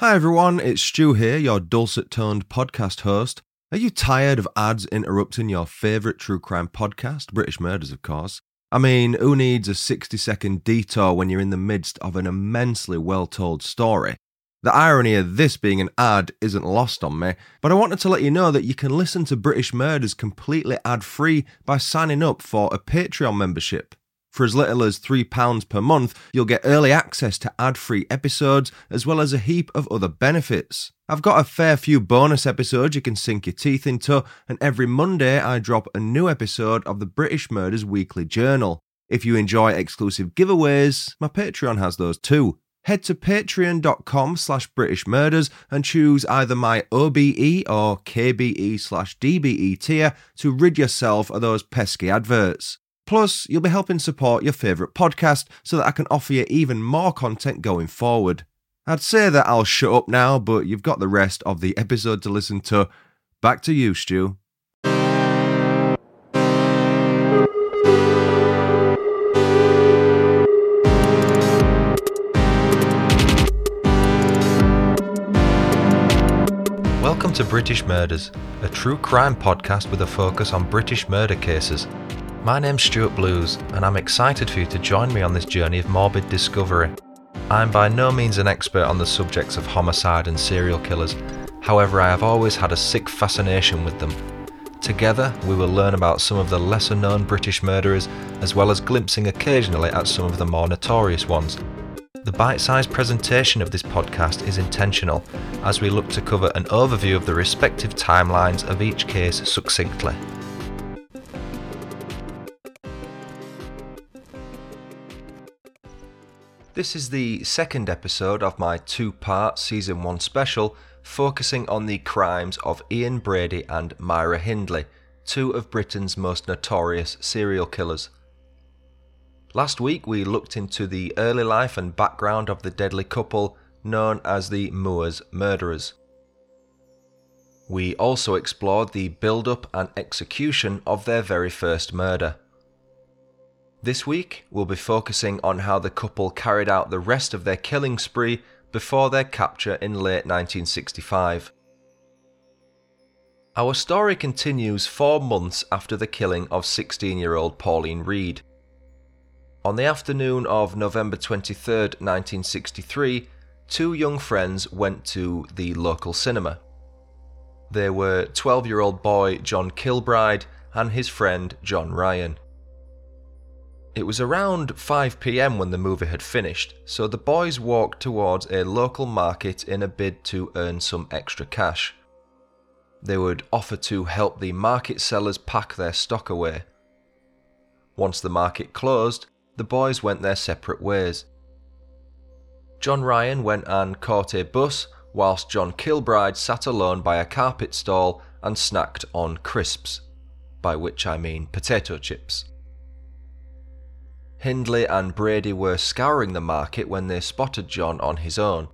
Hi everyone, it's Stu here, your dulcet toned podcast host. Are you tired of ads interrupting your favourite true crime podcast, British Murders, of course? I mean, who needs a 60 second detour when you're in the midst of an immensely well told story? The irony of this being an ad isn't lost on me, but I wanted to let you know that you can listen to British Murders completely ad free by signing up for a Patreon membership. For as little as £3 per month, you'll get early access to ad free episodes as well as a heap of other benefits. I've got a fair few bonus episodes you can sink your teeth into, and every Monday I drop a new episode of the British Murders Weekly Journal. If you enjoy exclusive giveaways, my Patreon has those too. Head to patreon.com slash British Murders and choose either my OBE or KBE slash DBE tier to rid yourself of those pesky adverts. Plus, you'll be helping support your favourite podcast so that I can offer you even more content going forward. I'd say that I'll shut up now, but you've got the rest of the episode to listen to. Back to you, Stu. Welcome to British Murders, a true crime podcast with a focus on British murder cases. My name's Stuart Blues, and I'm excited for you to join me on this journey of morbid discovery. I'm by no means an expert on the subjects of homicide and serial killers, however, I have always had a sick fascination with them. Together, we will learn about some of the lesser known British murderers, as well as glimpsing occasionally at some of the more notorious ones. The bite sized presentation of this podcast is intentional, as we look to cover an overview of the respective timelines of each case succinctly. This is the second episode of my two part Season 1 special focusing on the crimes of Ian Brady and Myra Hindley, two of Britain's most notorious serial killers. Last week we looked into the early life and background of the deadly couple known as the Moors murderers. We also explored the build up and execution of their very first murder. This week, we'll be focusing on how the couple carried out the rest of their killing spree before their capture in late 1965. Our story continues four months after the killing of 16 year old Pauline Reade. On the afternoon of November 23, 1963, two young friends went to the local cinema. They were 12 year old boy John Kilbride and his friend John Ryan. It was around 5 pm when the movie had finished, so the boys walked towards a local market in a bid to earn some extra cash. They would offer to help the market sellers pack their stock away. Once the market closed, the boys went their separate ways. John Ryan went and caught a bus, whilst John Kilbride sat alone by a carpet stall and snacked on crisps, by which I mean potato chips. Hindley and Brady were scouring the market when they spotted John on his own.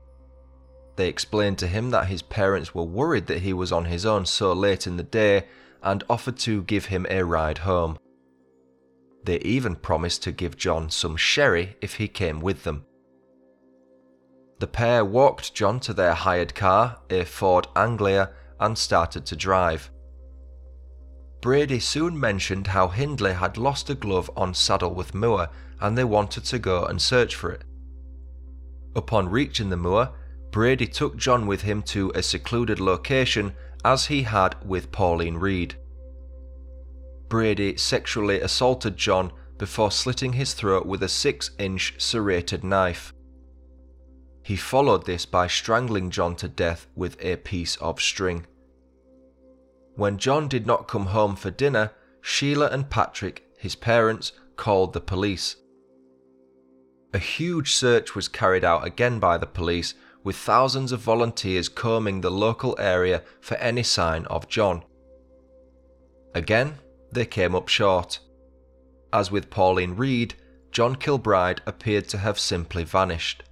They explained to him that his parents were worried that he was on his own so late in the day and offered to give him a ride home. They even promised to give John some sherry if he came with them. The pair walked John to their hired car, a Ford Anglia, and started to drive. Brady soon mentioned how Hindley had lost a glove on Saddleworth Moor and they wanted to go and search for it. Upon reaching the moor, Brady took John with him to a secluded location as he had with Pauline Reade. Brady sexually assaulted John before slitting his throat with a 6 inch serrated knife. He followed this by strangling John to death with a piece of string. When John did not come home for dinner, Sheila and Patrick, his parents, called the police. A huge search was carried out again by the police, with thousands of volunteers combing the local area for any sign of John. Again, they came up short. As with Pauline Reade, John Kilbride appeared to have simply vanished.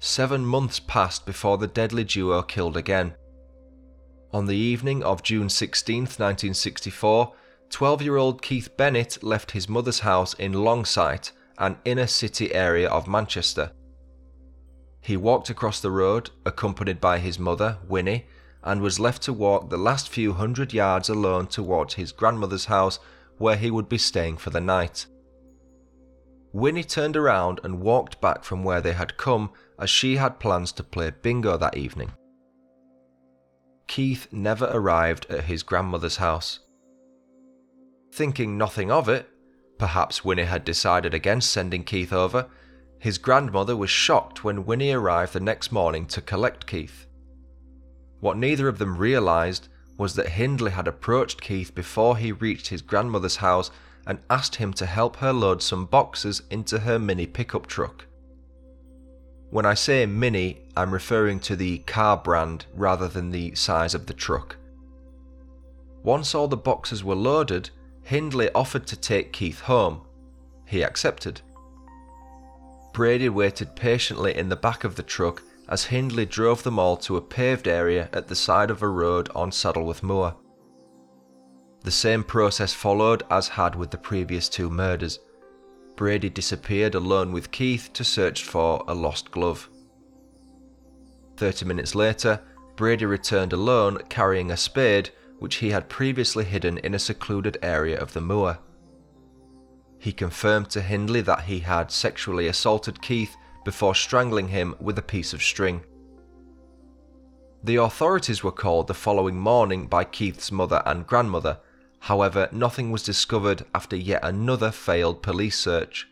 Seven months passed before the deadly duo killed again. On the evening of June 16, 1964, 12 year old Keith Bennett left his mother's house in Longsight, an inner city area of Manchester. He walked across the road, accompanied by his mother, Winnie, and was left to walk the last few hundred yards alone towards his grandmother's house where he would be staying for the night. Winnie turned around and walked back from where they had come as she had plans to play bingo that evening. Keith never arrived at his grandmother's house. Thinking nothing of it, perhaps Winnie had decided against sending Keith over, his grandmother was shocked when Winnie arrived the next morning to collect Keith. What neither of them realised was that Hindley had approached Keith before he reached his grandmother's house and asked him to help her load some boxes into her mini pickup truck. When I say mini, I'm referring to the car brand rather than the size of the truck. Once all the boxes were loaded, Hindley offered to take Keith home. He accepted. Brady waited patiently in the back of the truck as Hindley drove them all to a paved area at the side of a road on Saddleworth Moor. The same process followed as had with the previous two murders. Brady disappeared alone with Keith to search for a lost glove. Thirty minutes later, Brady returned alone carrying a spade which he had previously hidden in a secluded area of the moor. He confirmed to Hindley that he had sexually assaulted Keith before strangling him with a piece of string. The authorities were called the following morning by Keith's mother and grandmother, however, nothing was discovered after yet another failed police search.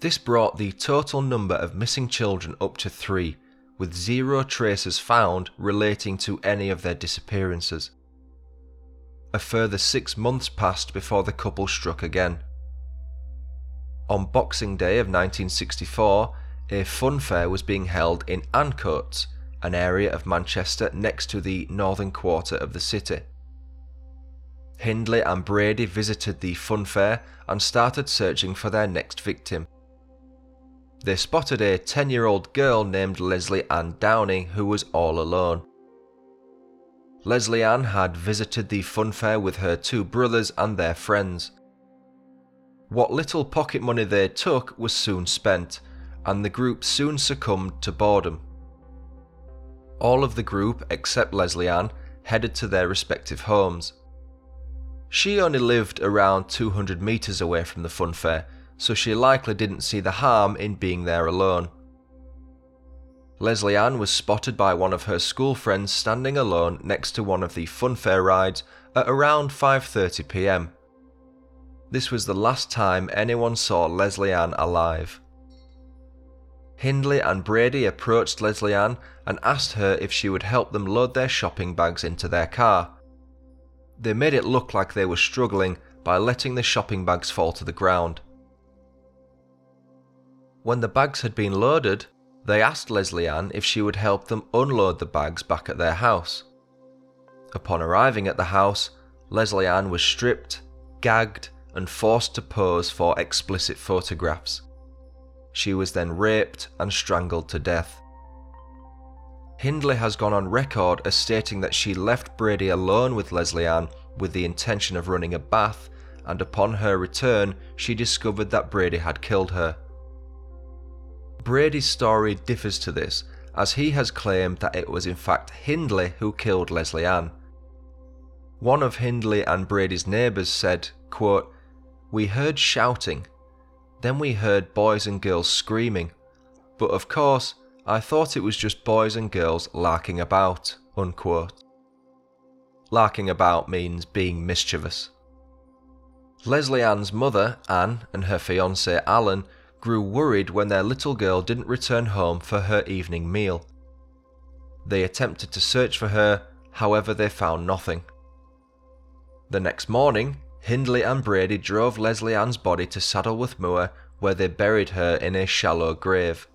This brought the total number of missing children up to three, with zero traces found relating to any of their disappearances. A further six months passed before the couple struck again. On Boxing Day of 1964, a fun fair was being held in Ancoats, an area of Manchester next to the northern quarter of the city. Hindley and Brady visited the fun fair and started searching for their next victim. They spotted a 10 year old girl named Lesley Ann Downey who was all alone. Lesley Ann had visited the fun fair with her two brothers and their friends. What little pocket money they took was soon spent, and the group soon succumbed to boredom. All of the group, except Lesley Ann, headed to their respective homes. She only lived around 200 metres away from the fun fair, so she likely didn't see the harm in being there alone. Lesley Ann was spotted by one of her school friends standing alone next to one of the funfair rides at around 5:30 p.m. This was the last time anyone saw Lesley Ann alive. Hindley and Brady approached Lesley Ann and asked her if she would help them load their shopping bags into their car. They made it look like they were struggling by letting the shopping bags fall to the ground. When the bags had been loaded, they asked Lesley Ann if she would help them unload the bags back at their house. Upon arriving at the house, Lesley Ann was stripped, gagged, and forced to pose for explicit photographs. She was then raped and strangled to death. Hindley has gone on record as stating that she left Brady alone with Lesley Ann with the intention of running a bath, and upon her return, she discovered that Brady had killed her. Brady's story differs to this, as he has claimed that it was in fact Hindley who killed Lesley Ann. One of Hindley and Brady's neighbours said, quote, We heard shouting, then we heard boys and girls screaming, but of course, I thought it was just boys and girls larking about. Unquote. Larking about means being mischievous. Lesley Ann's mother, Anne, and her fiance Alan grew worried when their little girl didn't return home for her evening meal. They attempted to search for her, however, they found nothing. The next morning, Hindley and Brady drove Lesley Ann's body to Saddleworth Moor, where they buried her in a shallow grave.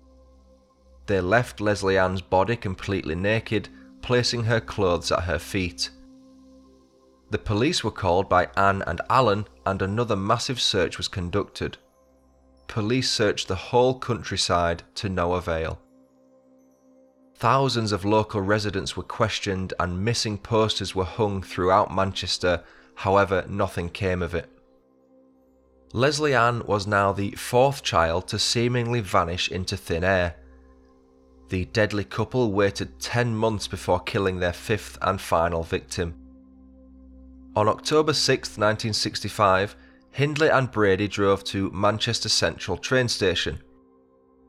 They left Lesley Ann's body completely naked, placing her clothes at her feet. The police were called by Anne and Alan, and another massive search was conducted police searched the whole countryside to no avail. Thousands of local residents were questioned and missing posters were hung throughout Manchester, however, nothing came of it. Lesley Ann was now the fourth child to seemingly vanish into thin air. The deadly couple waited 10 months before killing their fifth and final victim. On October 6, 1965, Hindley and Brady drove to Manchester Central train station.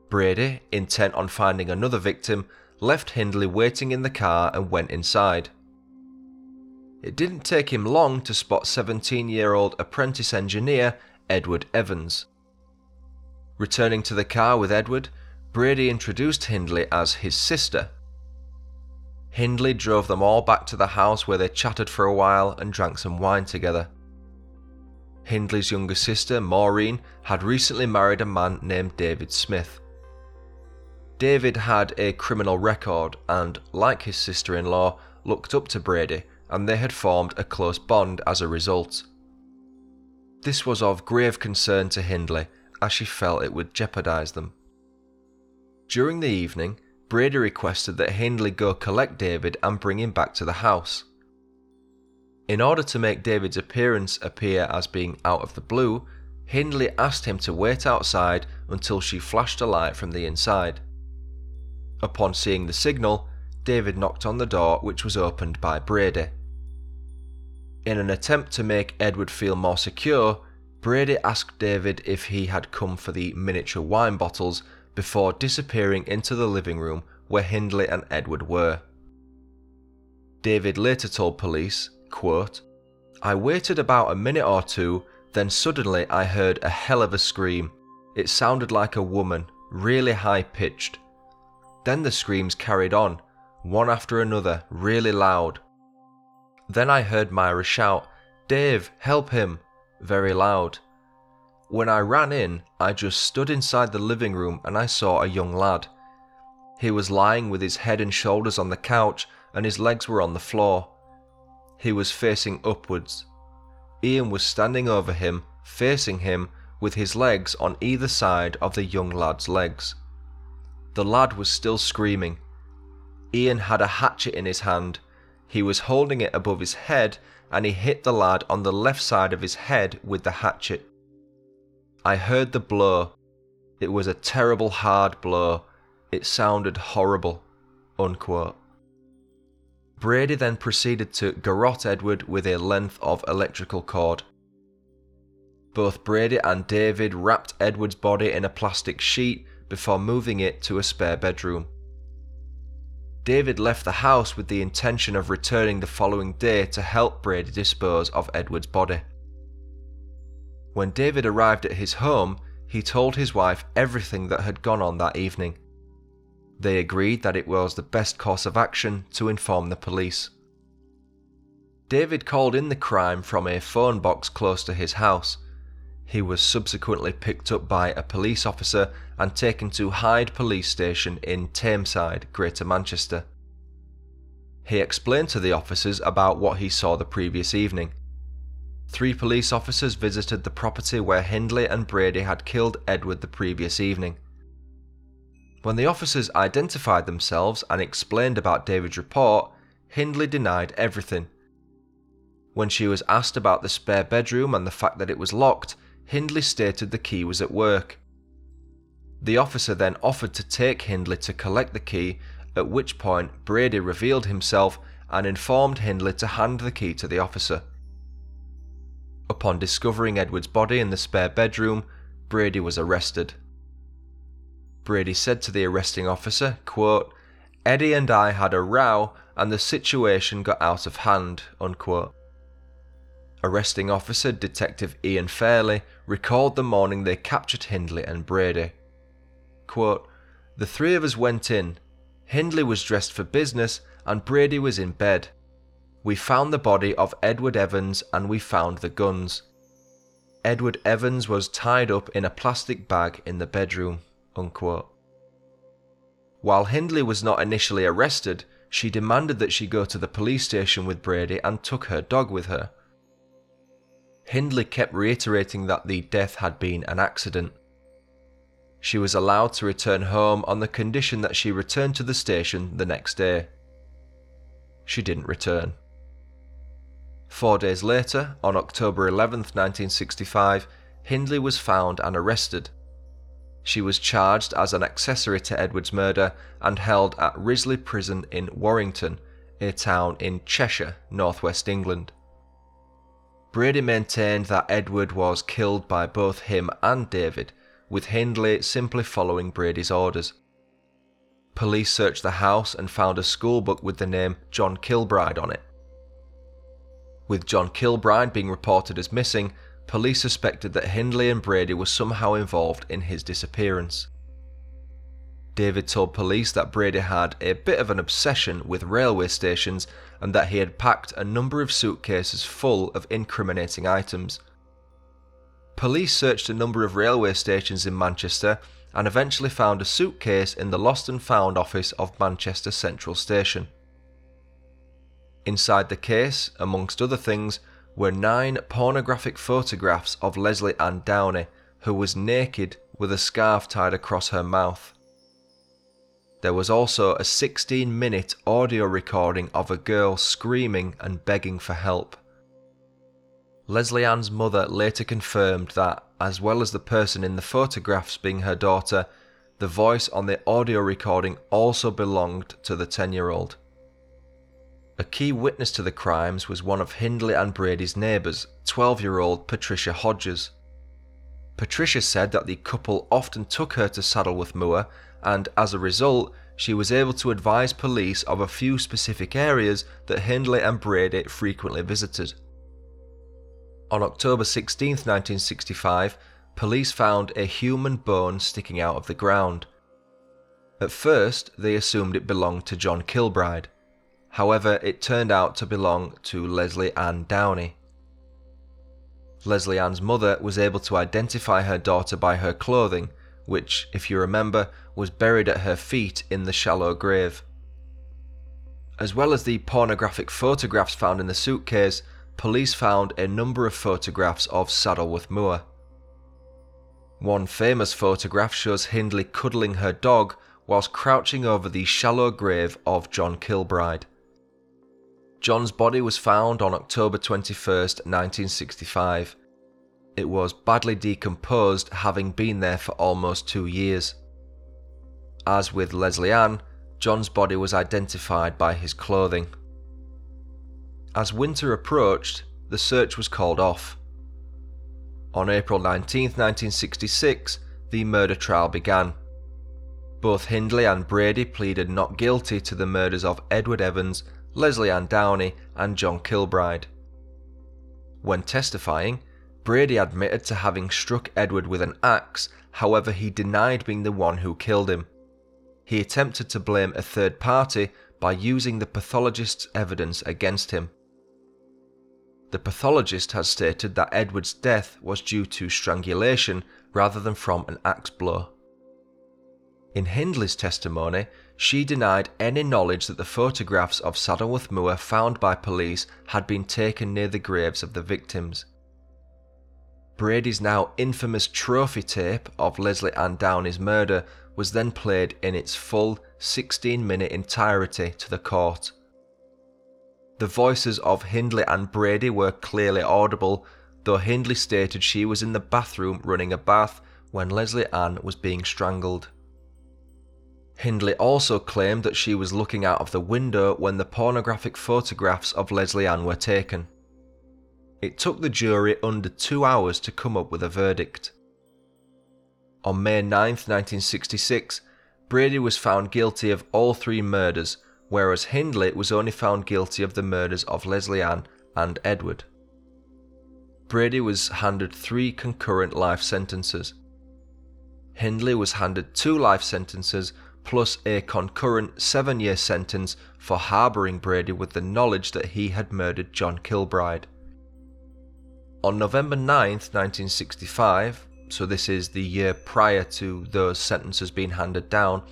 Brady, intent on finding another victim, left Hindley waiting in the car and went inside. It didn't take him long to spot 17 year old apprentice engineer Edward Evans. Returning to the car with Edward, Brady introduced Hindley as his sister. Hindley drove them all back to the house where they chatted for a while and drank some wine together. Hindley's younger sister, Maureen, had recently married a man named David Smith. David had a criminal record and, like his sister in law, looked up to Brady, and they had formed a close bond as a result. This was of grave concern to Hindley, as she felt it would jeopardise them. During the evening, Brady requested that Hindley go collect David and bring him back to the house. In order to make David's appearance appear as being out of the blue, Hindley asked him to wait outside until she flashed a light from the inside. Upon seeing the signal, David knocked on the door, which was opened by Brady. In an attempt to make Edward feel more secure, Brady asked David if he had come for the miniature wine bottles before disappearing into the living room where Hindley and Edward were. David later told police, quote, I waited about a minute or two, then suddenly I heard a hell of a scream. It sounded like a woman, really high pitched. Then the screams carried on, one after another, really loud. Then I heard Myra shout, Dave, help him, very loud. When I ran in, I just stood inside the living room and I saw a young lad. He was lying with his head and shoulders on the couch and his legs were on the floor. He was facing upwards. Ian was standing over him, facing him, with his legs on either side of the young lad's legs. The lad was still screaming. Ian had a hatchet in his hand. He was holding it above his head and he hit the lad on the left side of his head with the hatchet. I heard the blow. It was a terrible hard blow. It sounded horrible. Unquote. Brady then proceeded to garrote Edward with a length of electrical cord. Both Brady and David wrapped Edward's body in a plastic sheet before moving it to a spare bedroom. David left the house with the intention of returning the following day to help Brady dispose of Edward's body. When David arrived at his home, he told his wife everything that had gone on that evening. They agreed that it was the best course of action to inform the police. David called in the crime from a phone box close to his house. He was subsequently picked up by a police officer and taken to Hyde Police Station in Tameside, Greater Manchester. He explained to the officers about what he saw the previous evening. Three police officers visited the property where Hindley and Brady had killed Edward the previous evening. When the officers identified themselves and explained about David's report, Hindley denied everything. When she was asked about the spare bedroom and the fact that it was locked, Hindley stated the key was at work. The officer then offered to take Hindley to collect the key, at which point Brady revealed himself and informed Hindley to hand the key to the officer. Upon discovering Edward's body in the spare bedroom, Brady was arrested. Brady said to the arresting officer, quote, Eddie and I had a row and the situation got out of hand. Unquote. Arresting officer Detective Ian Fairley recalled the morning they captured Hindley and Brady. Quote, the three of us went in. Hindley was dressed for business and Brady was in bed. We found the body of Edward Evans and we found the guns. Edward Evans was tied up in a plastic bag in the bedroom. Unquote. While Hindley was not initially arrested, she demanded that she go to the police station with Brady and took her dog with her. Hindley kept reiterating that the death had been an accident. She was allowed to return home on the condition that she returned to the station the next day. She didn't return. Four days later, on October 11, 1965, Hindley was found and arrested. She was charged as an accessory to Edward's murder and held at Risley Prison in Warrington, a town in Cheshire, northwest England. Brady maintained that Edward was killed by both him and David, with Hindley simply following Brady's orders. Police searched the house and found a schoolbook with the name John Kilbride on it. With John Kilbride being reported as missing, police suspected that Hindley and Brady were somehow involved in his disappearance. David told police that Brady had a bit of an obsession with railway stations and that he had packed a number of suitcases full of incriminating items. Police searched a number of railway stations in Manchester and eventually found a suitcase in the lost and found office of Manchester Central Station. Inside the case, amongst other things, were nine pornographic photographs of Lesley Ann Downey, who was naked with a scarf tied across her mouth. There was also a 16 minute audio recording of a girl screaming and begging for help. Lesley Ann's mother later confirmed that, as well as the person in the photographs being her daughter, the voice on the audio recording also belonged to the 10 year old. A key witness to the crimes was one of Hindley and Brady's neighbours, 12 year old Patricia Hodges. Patricia said that the couple often took her to Saddleworth Moor, and as a result, she was able to advise police of a few specific areas that Hindley and Brady frequently visited. On October 16, 1965, police found a human bone sticking out of the ground. At first, they assumed it belonged to John Kilbride. However, it turned out to belong to Lesley Ann Downey. Lesley Ann's mother was able to identify her daughter by her clothing, which, if you remember, was buried at her feet in the shallow grave. As well as the pornographic photographs found in the suitcase, police found a number of photographs of Saddleworth Moor. One famous photograph shows Hindley cuddling her dog whilst crouching over the shallow grave of John Kilbride. John's body was found on October 21, 1965. It was badly decomposed, having been there for almost two years. As with Lesley Ann, John's body was identified by his clothing. As winter approached, the search was called off. On April 19, 1966, the murder trial began. Both Hindley and Brady pleaded not guilty to the murders of Edward Evans Lesley Ann Downey, and John Kilbride. When testifying, Brady admitted to having struck Edward with an axe, however, he denied being the one who killed him. He attempted to blame a third party by using the pathologist's evidence against him. The pathologist has stated that Edward's death was due to strangulation rather than from an axe blow. In Hindley's testimony, she denied any knowledge that the photographs of Saddleworth Moor found by police had been taken near the graves of the victims. Brady's now infamous trophy tape of Lesley Ann Downey's murder was then played in its full 16 minute entirety to the court. The voices of Hindley and Brady were clearly audible, though Hindley stated she was in the bathroom running a bath when Lesley Ann was being strangled. Hindley also claimed that she was looking out of the window when the pornographic photographs of Lesley Ann were taken. It took the jury under two hours to come up with a verdict. On May 9, 1966, Brady was found guilty of all three murders, whereas Hindley was only found guilty of the murders of Lesley Ann and Edward. Brady was handed three concurrent life sentences. Hindley was handed two life sentences plus a concurrent seven year sentence for harbouring Brady with the knowledge that he had murdered John Kilbride. On November 9th, 1965, so this is the year prior to those sentences being handed down,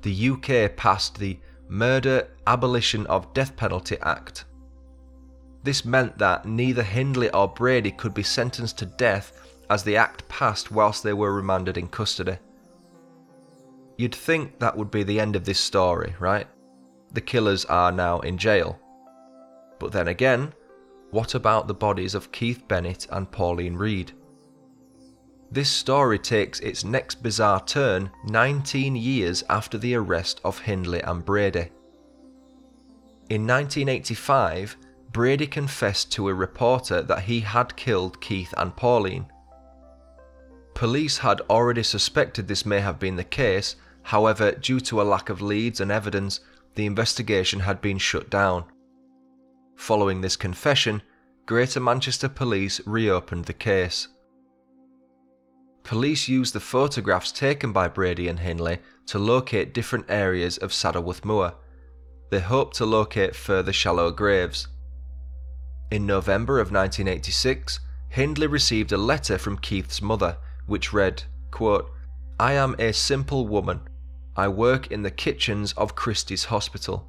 the UK passed the Murder Abolition of Death Penalty Act. This meant that neither Hindley or Brady could be sentenced to death as the act passed whilst they were remanded in custody. You'd think that would be the end of this story, right? The killers are now in jail. But then again, what about the bodies of Keith Bennett and Pauline Reade? This story takes its next bizarre turn 19 years after the arrest of Hindley and Brady. In 1985, Brady confessed to a reporter that he had killed Keith and Pauline. Police had already suspected this may have been the case, however, due to a lack of leads and evidence, the investigation had been shut down. Following this confession, Greater Manchester Police reopened the case. Police used the photographs taken by Brady and Hindley to locate different areas of Saddleworth Moor. They hoped to locate further shallow graves. In November of 1986, Hindley received a letter from Keith's mother, which read, quote, I am a simple woman. I work in the kitchens of Christie's Hospital.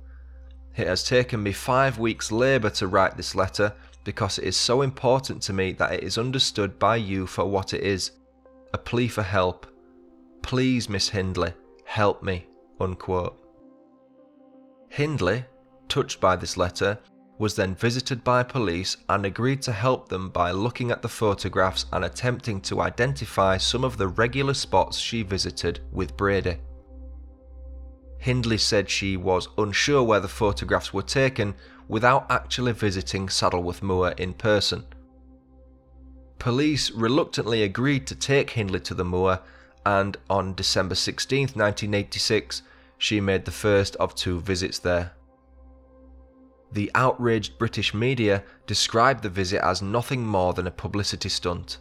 It has taken me five weeks' labour to write this letter because it is so important to me that it is understood by you for what it is a plea for help. Please, Miss Hindley, help me. Unquote. Hindley, touched by this letter, was then visited by police and agreed to help them by looking at the photographs and attempting to identify some of the regular spots she visited with Brady. Hindley said she was unsure where the photographs were taken without actually visiting Saddleworth Moor in person. Police reluctantly agreed to take Hindley to the moor, and on December 16, 1986, she made the first of two visits there. The outraged British media described the visit as nothing more than a publicity stunt.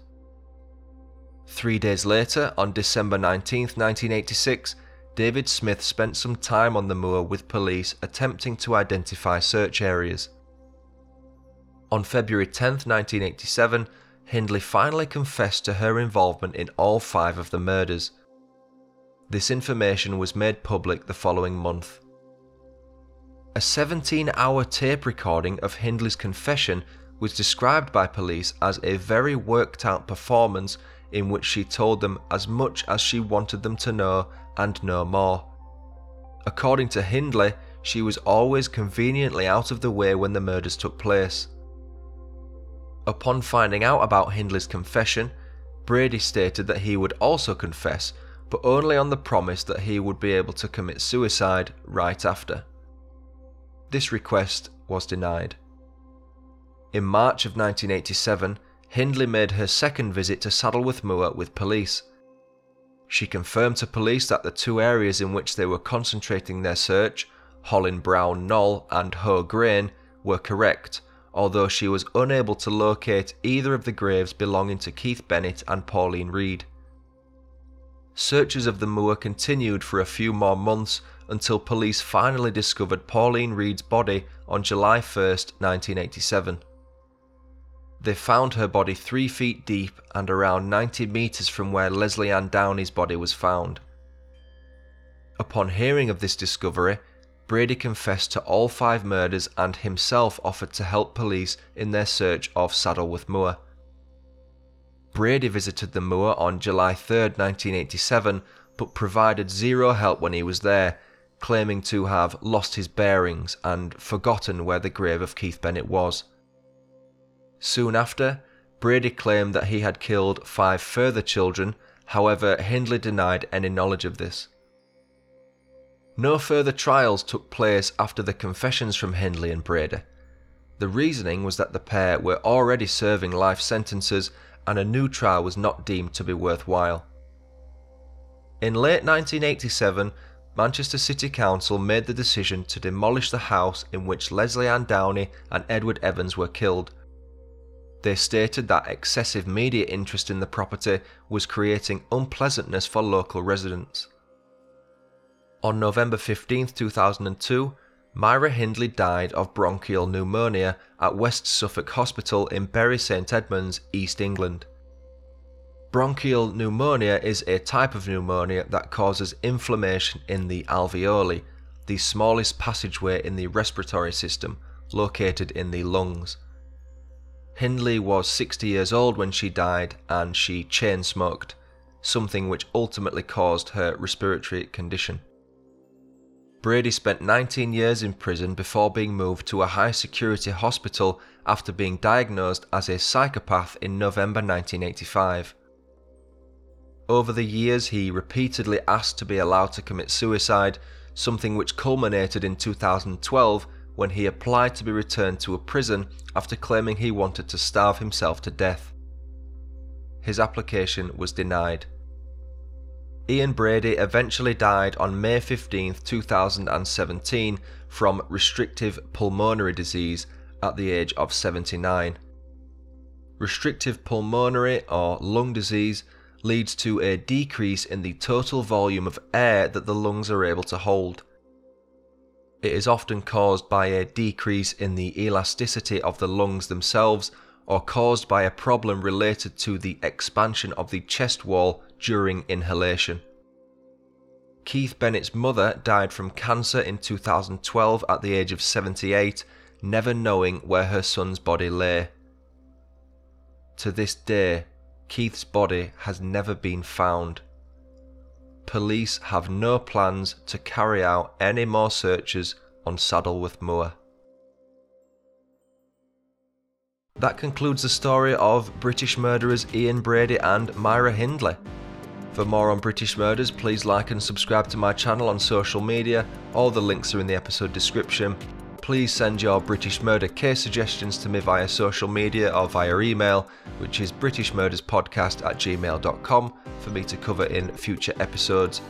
Three days later, on December 19, 1986, David Smith spent some time on the moor with police attempting to identify search areas. On February 10, 1987, Hindley finally confessed to her involvement in all five of the murders. This information was made public the following month. A 17 hour tape recording of Hindley's confession was described by police as a very worked out performance in which she told them as much as she wanted them to know and no more. According to Hindley, she was always conveniently out of the way when the murders took place. Upon finding out about Hindley's confession, Brady stated that he would also confess, but only on the promise that he would be able to commit suicide right after. This request was denied. In March of 1987, Hindley made her second visit to Saddleworth Moor with police. She confirmed to police that the two areas in which they were concentrating their search, Hollin Brown Knoll and Hoe Grain, were correct, although she was unable to locate either of the graves belonging to Keith Bennett and Pauline Reade. Searches of the moor continued for a few more months until police finally discovered Pauline Reade's body on July 1, 1987. They found her body three feet deep and around 90 metres from where Lesley Ann Downey's body was found. Upon hearing of this discovery, Brady confessed to all five murders and himself offered to help police in their search of Saddleworth Moor. Brady visited the moor on July 3, 1987, but provided zero help when he was there, claiming to have lost his bearings and forgotten where the grave of Keith Bennett was. Soon after, Brady claimed that he had killed five further children, however, Hindley denied any knowledge of this. No further trials took place after the confessions from Hindley and Brady. The reasoning was that the pair were already serving life sentences and a new trial was not deemed to be worthwhile. In late 1987, Manchester City Council made the decision to demolish the house in which Lesley Ann Downey and Edward Evans were killed. They stated that excessive media interest in the property was creating unpleasantness for local residents. On November 15, 2002, Myra Hindley died of bronchial pneumonia at West Suffolk Hospital in Bury St Edmunds, East England. Bronchial pneumonia is a type of pneumonia that causes inflammation in the alveoli, the smallest passageway in the respiratory system, located in the lungs. Hindley was 60 years old when she died and she chain smoked, something which ultimately caused her respiratory condition. Brady spent 19 years in prison before being moved to a high security hospital after being diagnosed as a psychopath in November 1985. Over the years, he repeatedly asked to be allowed to commit suicide, something which culminated in 2012 when he applied to be returned to a prison after claiming he wanted to starve himself to death. His application was denied. Ian Brady eventually died on May 15, 2017, from restrictive pulmonary disease at the age of 79. Restrictive pulmonary or lung disease leads to a decrease in the total volume of air that the lungs are able to hold. It is often caused by a decrease in the elasticity of the lungs themselves or caused by a problem related to the expansion of the chest wall during inhalation. Keith Bennett's mother died from cancer in 2012 at the age of 78, never knowing where her son's body lay. To this day, Keith's body has never been found. Police have no plans to carry out any more searches on Saddleworth Moor. That concludes the story of British murderers Ian Brady and Myra Hindley. For more on British murders, please like and subscribe to my channel on social media. All the links are in the episode description please send your British murder case suggestions to me via social media or via email, which is britishmurderspodcast at gmail.com for me to cover in future episodes.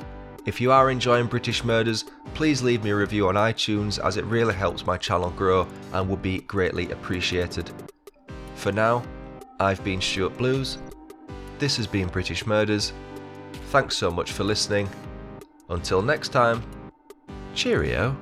If you are enjoying British Murders, please leave me a review on iTunes as it really helps my channel grow and would be greatly appreciated. For now, I've been Stuart Blues. This has been British Murders. Thanks so much for listening. Until next time, cheerio.